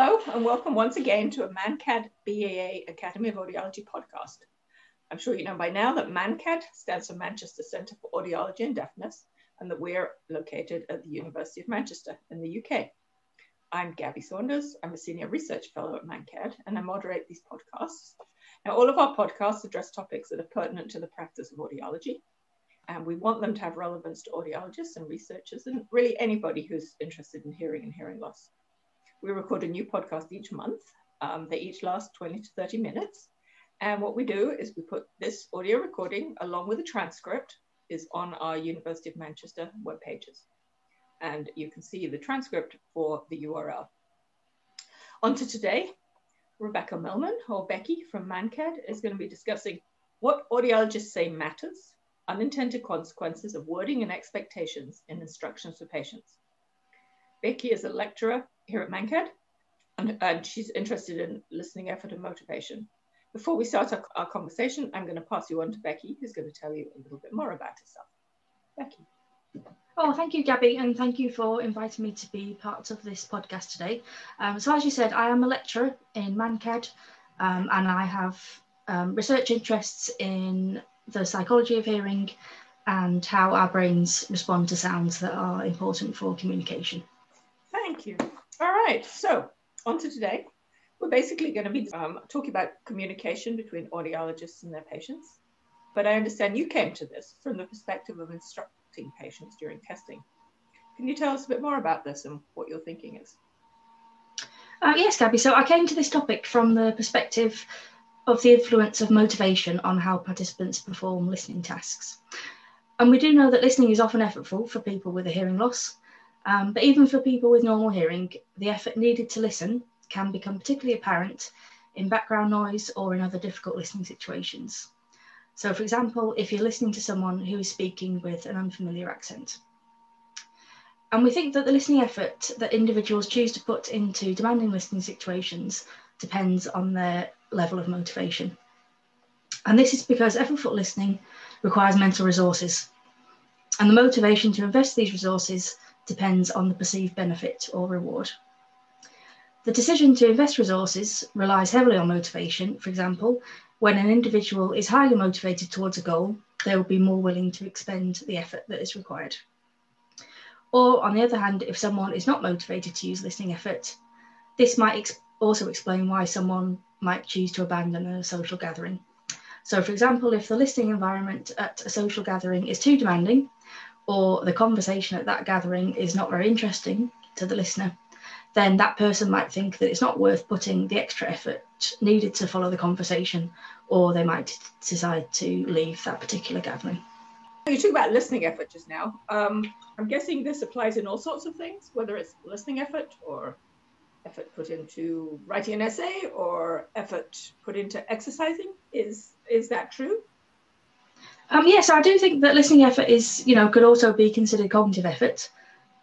Hello, and welcome once again to a MANCAD BAA Academy of Audiology podcast. I'm sure you know by now that MANCAD stands for Manchester Centre for Audiology and Deafness, and that we're located at the University of Manchester in the UK. I'm Gabby Saunders. I'm a senior research fellow at MANCAD, and I moderate these podcasts. Now, all of our podcasts address topics that are pertinent to the practice of audiology, and we want them to have relevance to audiologists and researchers, and really anybody who's interested in hearing and hearing loss. We record a new podcast each month. Um, they each last 20 to 30 minutes. And what we do is we put this audio recording along with a transcript is on our University of Manchester web pages. And you can see the transcript for the URL. On to today, Rebecca Millman, or Becky from MANCAD, is going to be discussing what audiologists say matters, unintended consequences of wording and expectations in instructions for patients. Becky is a lecturer here at MANCAD, and, and she's interested in listening effort and motivation. Before we start our, our, conversation, I'm going to pass you on to Becky, who's going to tell you a little bit more about herself. Becky. Oh, thank you, Gabby, and thank you for inviting me to be part of this podcast today. Um, so, as you said, I am a lecturer in MANCAD, um, and I have um, research interests in the psychology of hearing and how our brains respond to sounds that are important for communication. Thank you. All right, so on to today. We're basically going to be um, talking about communication between audiologists and their patients. But I understand you came to this from the perspective of instructing patients during testing. Can you tell us a bit more about this and what your thinking is? Uh, yes, Gabby. So I came to this topic from the perspective of the influence of motivation on how participants perform listening tasks. And we do know that listening is often effortful for people with a hearing loss, um, but even for people with normal hearing, the effort needed to listen can become particularly apparent in background noise or in other difficult listening situations. So, for example, if you're listening to someone who is speaking with an unfamiliar accent. And we think that the listening effort that individuals choose to put into demanding listening situations depends on their level of motivation. And this is because effortful listening requires mental resources. And the motivation to invest these resources depends on the perceived benefit or reward. The decision to invest resources relies heavily on motivation. For example, when an individual is highly motivated towards a goal, they will be more willing to expend the effort that is required. Or, on the other hand, if someone is not motivated to use listening effort, this might ex- also explain why someone might choose to abandon a social gathering. So, for example, if the listening environment at a social gathering is too demanding, or the conversation at that gathering is not very interesting to the listener, then that person might think that it's not worth putting the extra effort needed to follow the conversation, or they might decide to leave that particular gathering. You talk about listening effort just now. Um, I'm guessing this applies in all sorts of things, whether it's listening effort or effort put into writing an essay or effort put into exercising. Is is that true? Um, yes, I do think that listening effort is, you know, could also be considered cognitive effort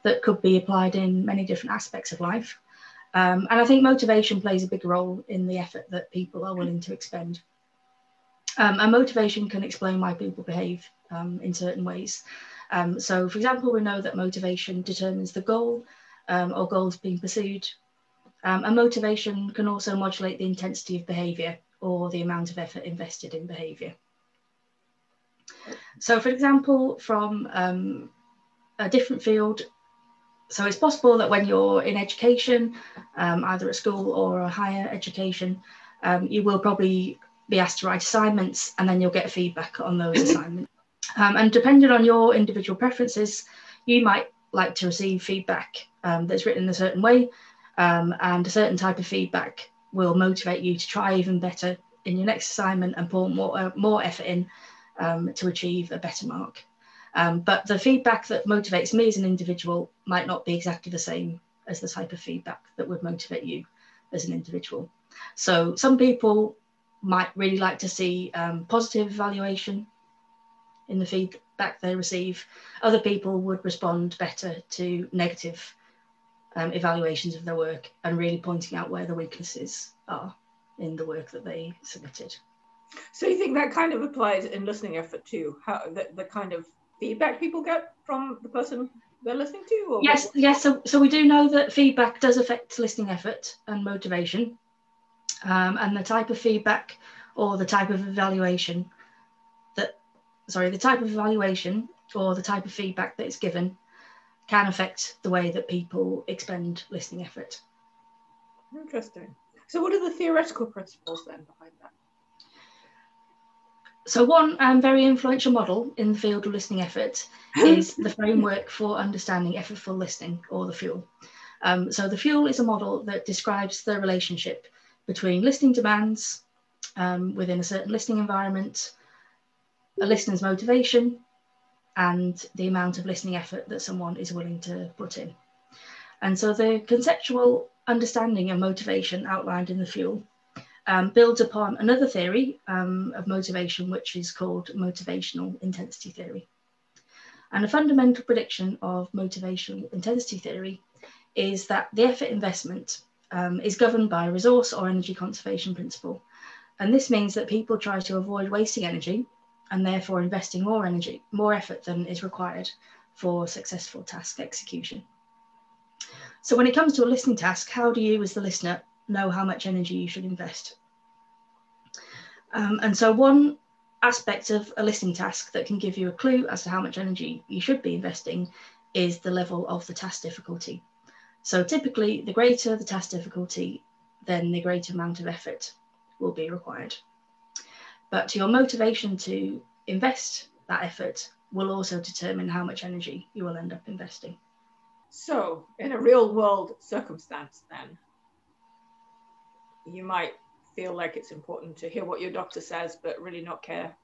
that could be applied in many different aspects of life. Um, and I think motivation plays a big role in the effort that people are willing to expend. Um, and motivation can explain why people behave um, in certain ways. Um, so, for example, we know that motivation determines the goal um, or goals being pursued. And motivation can also modulate the intensity of behaviour or the amount of effort invested in behaviour. So, for example, from um, a different field, so it's possible that when you're in education, um, either at school or a higher education, um, you will probably be asked to write assignments and then you'll get feedback on those assignments. Um, and depending on your individual preferences, you might like to receive feedback um, that's written in a certain way, um, and a certain type of feedback will motivate you to try even better in your next assignment and put more, uh, more effort in um, to achieve a better mark. Um, but the feedback that motivates me as an individual might not be exactly the same as the type of feedback that would motivate you as an individual. So some people might really like to see um, positive evaluation in the feedback they receive. Other people would respond better to negative um, evaluations of their work and really pointing out where the weaknesses are in the work that they submitted. So you think that kind of applies in listening effort too? How the, the kind of feedback people get from the person they're listening to? Or yes, yes. So, so we do know that feedback does affect listening effort and motivation, um, and the type of feedback or the type of evaluation that, sorry, the type of evaluation or the type of feedback that is given can affect the way that people expend listening effort. Interesting. So, what are the theoretical principles then behind that? So, one um, very influential model in the field of listening effort is the framework for understanding effortful listening, or the FUEL. Um, so, the FUEL is a model that describes the relationship between listening demands um, within a certain listening environment, a listener's motivation, and the amount of listening effort that someone is willing to put in. And so, the conceptual understanding and motivation outlined in the FUEL um, builds upon another theory um, of motivation, which is called motivational intensity theory. And a fundamental prediction of motivational intensity theory is that the effort investment um, is governed by a resource or energy conservation principle. And this means that people try to avoid wasting energy and therefore investing more energy, more effort than is required for successful task execution. So when it comes to a listening task, how do you as the listener know how much energy you should invest. Um, and so, one aspect of a listening task that can give you a clue as to how much energy you should be investing is the level of the task difficulty. So, typically, the greater the task difficulty, then the greater amount of effort will be required. But your motivation to invest that effort will also determine how much energy you will end up investing. So, in a real world circumstance, then, you might feel like it's important to hear what your doctor says, but really not care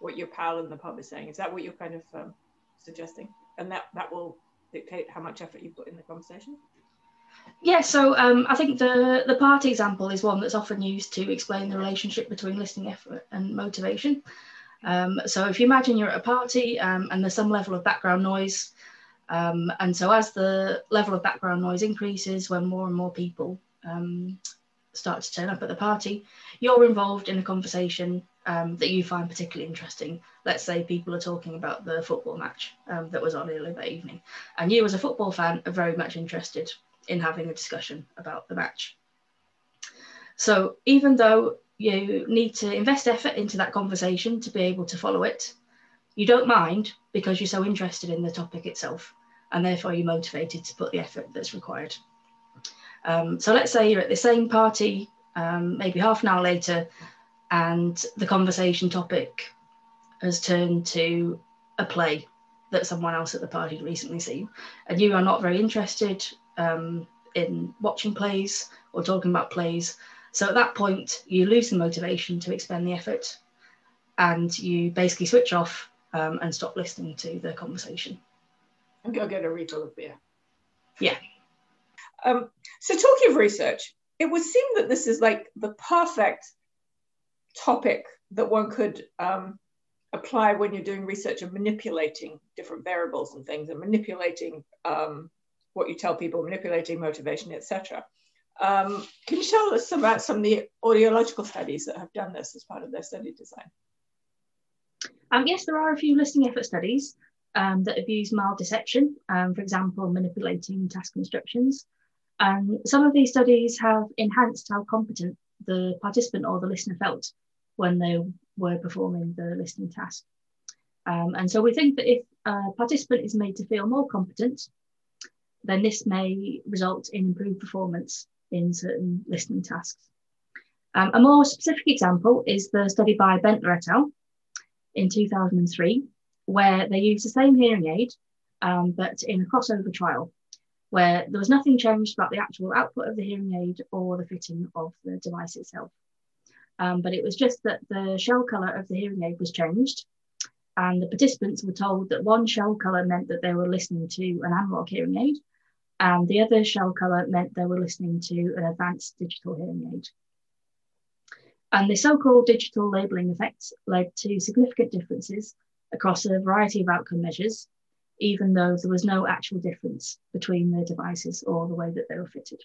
what your pal in the pub is saying. Is that what you're kind of um, suggesting? And that that will dictate how much effort you put in the conversation. Yeah, so um, I think the the party example is one that's often used to explain the relationship between listening effort and motivation. Um, so if you imagine you're at a party um, and there's some level of background noise, um, and so as the level of background noise increases, when more and more people um, start to turn up at the party, you're involved in a conversation um, that you find particularly interesting. Let's say people are talking about the football match um, that was on earlier that evening, and you, as a football fan, are very much interested in having a discussion about the match. So, even though you need to invest effort into that conversation to be able to follow it, you don't mind because you're so interested in the topic itself, and therefore you're motivated to put the effort that's required. Um, so let's say you're at the same party, um, maybe half an hour later, and the conversation topic has turned to a play that someone else at the party had recently seen, and you are not very interested um, in watching plays or talking about plays. So at that point, you lose the motivation to expend the effort, and you basically switch off um, and stop listening to the conversation. And go get a refill of beer. Yeah. Um, so, talking of research, it would seem that this is like the perfect topic that one could um, apply when you're doing research and manipulating different variables and things and manipulating um, what you tell people, manipulating motivation, etc. Um, can you tell us about some of the audiological studies that have done this as part of their study design? Um, yes, there are a few listening effort studies um, that have used mild deception, um, for example, manipulating task instructions. Um, some of these studies have enhanced how competent the participant or the listener felt when they were performing the listening task. Um, and so we think that if a participant is made to feel more competent, then this may result in improved performance in certain listening tasks. Um, a more specific example is the study by Bentler et al. in 2003, where they used the same hearing aid, um, but in a crossover trial where there was nothing changed about the actual output of the hearing aid or the fitting of the device itself. Um, but it was just that the shell colour of the hearing aid was changed, and the participants were told that one shell colour meant that they were listening to an analog hearing aid, and the other shell colour meant they were listening to an advanced digital hearing aid. And the so called digital labelling effects led to significant differences across a variety of outcome measures, even though there was no actual difference between the devices or the way that they were fitted.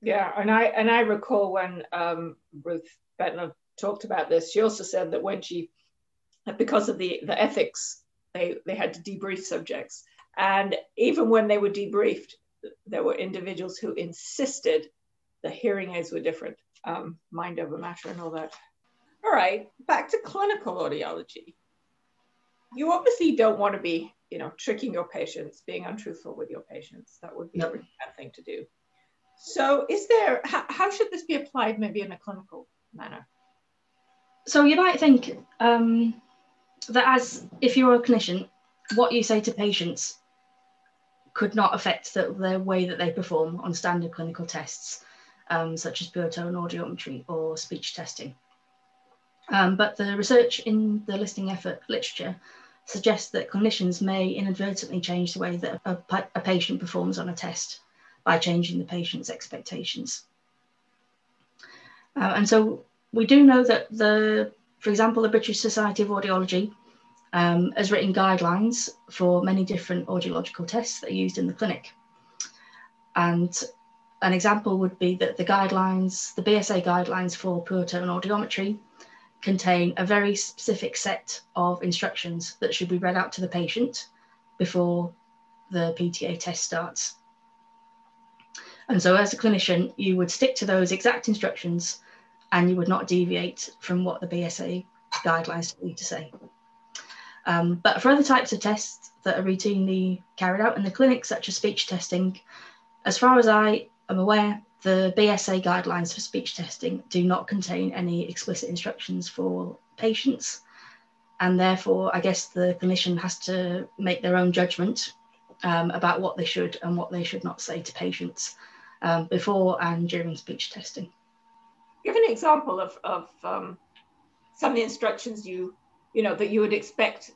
Yeah, and I and I recall when um, Ruth Bentler talked about this, she also said that when she, because of the the ethics they, they had to debrief subjects. And even when they were debriefed, there were individuals who insisted the hearing aids were different, um, mind over matter and all that. All right, back to clinical audiology. You obviously don't want to be, you know, tricking your patients, being untruthful with your patients. That would be a really bad thing to do. So, is there, how, how, should this be applied maybe in a clinical manner? So, you might think um, that as if you're a clinician, what you say to patients could not affect the, the way that they perform on standard clinical tests, um, such as pure tone audiometry or speech testing. Um, but the research in the listening effort literature suggests that clinicians may inadvertently change the way that a, a patient performs on a test by changing the patient's expectations. Uh, and so we do know that the, for example, the British Society of Audiology um, has written guidelines for many different audiological tests that are used in the clinic. And an example would be that the guidelines, the BSA guidelines for pure tone audiometry, contain a very specific set of instructions that should be read out to the patient before the PTA test starts. And so, as a clinician, you would stick to those exact instructions and you would not deviate from what the BSA guidelines you to say. Um, but for other types of tests that are routinely carried out in the clinic, such as speech testing, as far as I am aware, the BSA guidelines for speech testing do not contain any explicit instructions for patients. And therefore, I guess the clinician has to make their own judgment um, about what they should and what they should not say to patients um, before and during speech testing. Give an example of, of um, some of the instructions you, you know, that you would expect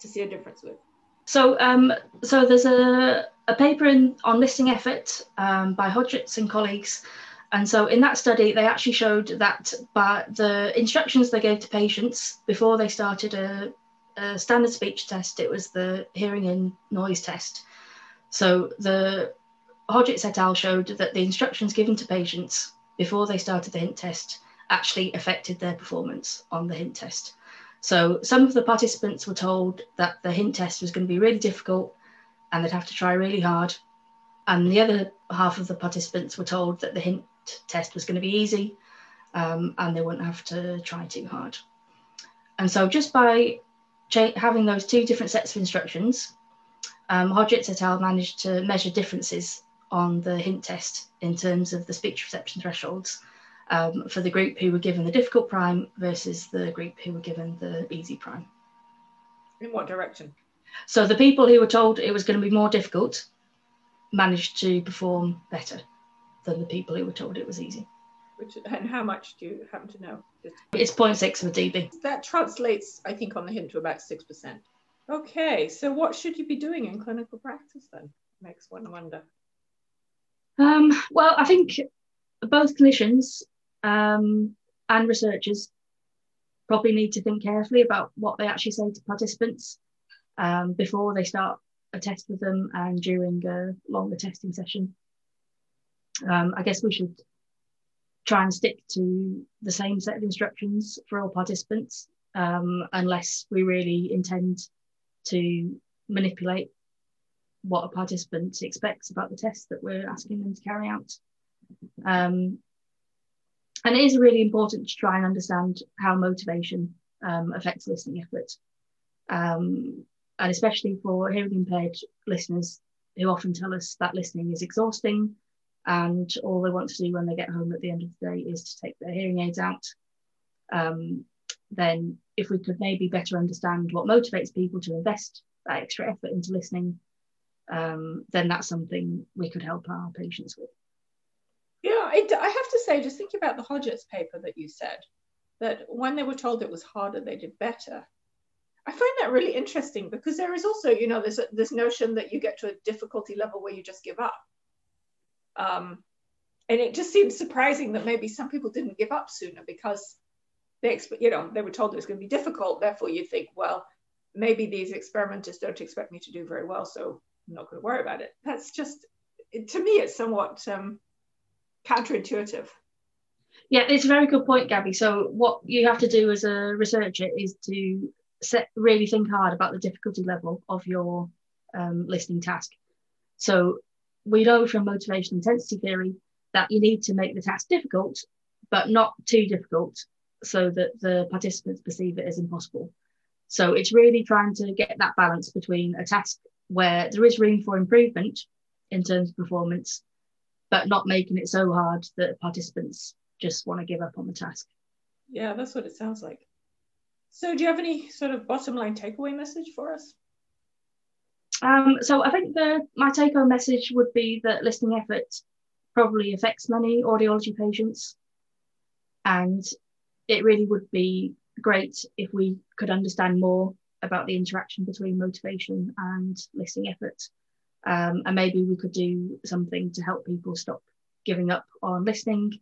to see a difference with? So, um, so there's a, a paper in, on listening effort um, by Hodgetts and colleagues. And so in that study, they actually showed that by the instructions they gave to patients before they started a, a standard speech test, it was the hearing and noise test. So the Hodgetts et al. showed that the instructions given to patients before they started the HINT test actually affected their performance on the HINT test. So some of the participants were told that the HINT test was going to be really difficult and they'd have to try really hard. And the other half of the participants were told that the HINT test was going to be easy um, and they wouldn't have to try too hard. And so just by having those two different sets of instructions, um, Hodgetts et al. managed to measure differences on the HINT test in terms of the speech reception thresholds um, for the group who were given the difficult prime versus the group who were given the easy prime. In what direction? So the people who were told it was going to be more difficult managed to perform better than the people who were told it was easy. Which and how much do you happen to know? It's 0.6 of a dB. That translates, I think, on the HINT to about 6%. Okay, so what should you be doing in clinical practice then? Makes one wonder. Um, well, I think both clinicians um, and researchers probably need to think carefully about what they actually say to participants um, before they start a test with them and during a longer testing session. Um, I guess we should try and stick to the same set of instructions for all participants um, unless we really intend to manipulate what a participant expects about the test that we're asking them to carry out. Um, and it is really important to try and understand how motivation um, affects listening effort. Um, and especially for hearing impaired listeners who often tell us that listening is exhausting and all they want to do when they get home at the end of the day is to take their hearing aids out. Um, then, if we could maybe better understand what motivates people to invest that extra effort into listening, um, then that's something we could help our patients with. Yeah, I, I have to say, just thinking about the Hodgetts paper that you said, that when they were told it was harder, they did better. I find that really interesting because there is also, you know, this this notion that you get to a difficulty level where you just give up. Um, and it just seems surprising that maybe some people didn't give up sooner because they, expect you know, they were told it was going to be difficult. Therefore, you think, well, maybe these experimenters don't expect me to do very well, so I'm not going to worry about it. That's just, to me, it's somewhat um, counterintuitive. Yeah, it's a very good point, Gabby. So, what you have to do as a researcher is to set, really think hard about the difficulty level of your um, listening task. So we know from motivation intensity theory that you need to make the task difficult, but not too difficult so that the participants perceive it as impossible. So it's really trying to get that balance between a task where there is room for improvement in terms of performance, but not making it so hard that participants just want to give up on the task. Yeah, that's what it sounds like. So, do you have any sort of bottom line takeaway message for us? Um, so, I think the my take home message would be that listening effort probably affects many audiology patients, and it really would be great if we could understand more about the interaction between motivation and listening effort. Um, and maybe we could do something to help people stop giving up on listening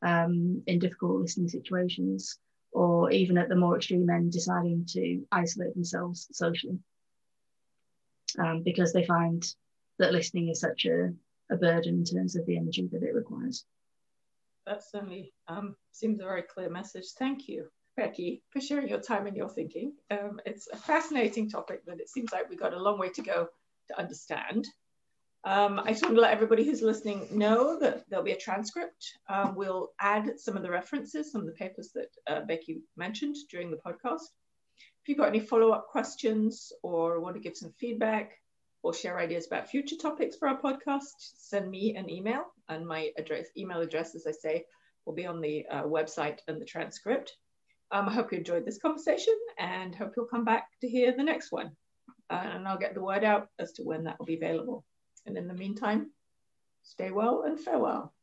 um, in difficult listening situations, or even at the more extreme end, deciding to isolate themselves socially um, because they find that listening is such a, a burden in terms of the energy that it requires. That certainly um, seems a very clear message. Thank you. Becky, for sharing your time and your thinking. Um, it's a fascinating topic, but it seems like we've got a long way to go to understand. Um, I just want to let everybody who's listening know that there'll be a transcript. Um, we'll add some of the references, some of the papers that uh, Becky mentioned during the podcast. If you've got any follow-up questions or want to give some feedback or share ideas about future topics for our podcast, send me an email and my address, email address, as I say, will be on the uh, website and the transcript. Um, I hope you enjoyed this conversation and hope you'll come back to hear the next one. Uh, and I'll get the word out as to when that will be available. And in the meantime, stay well and farewell.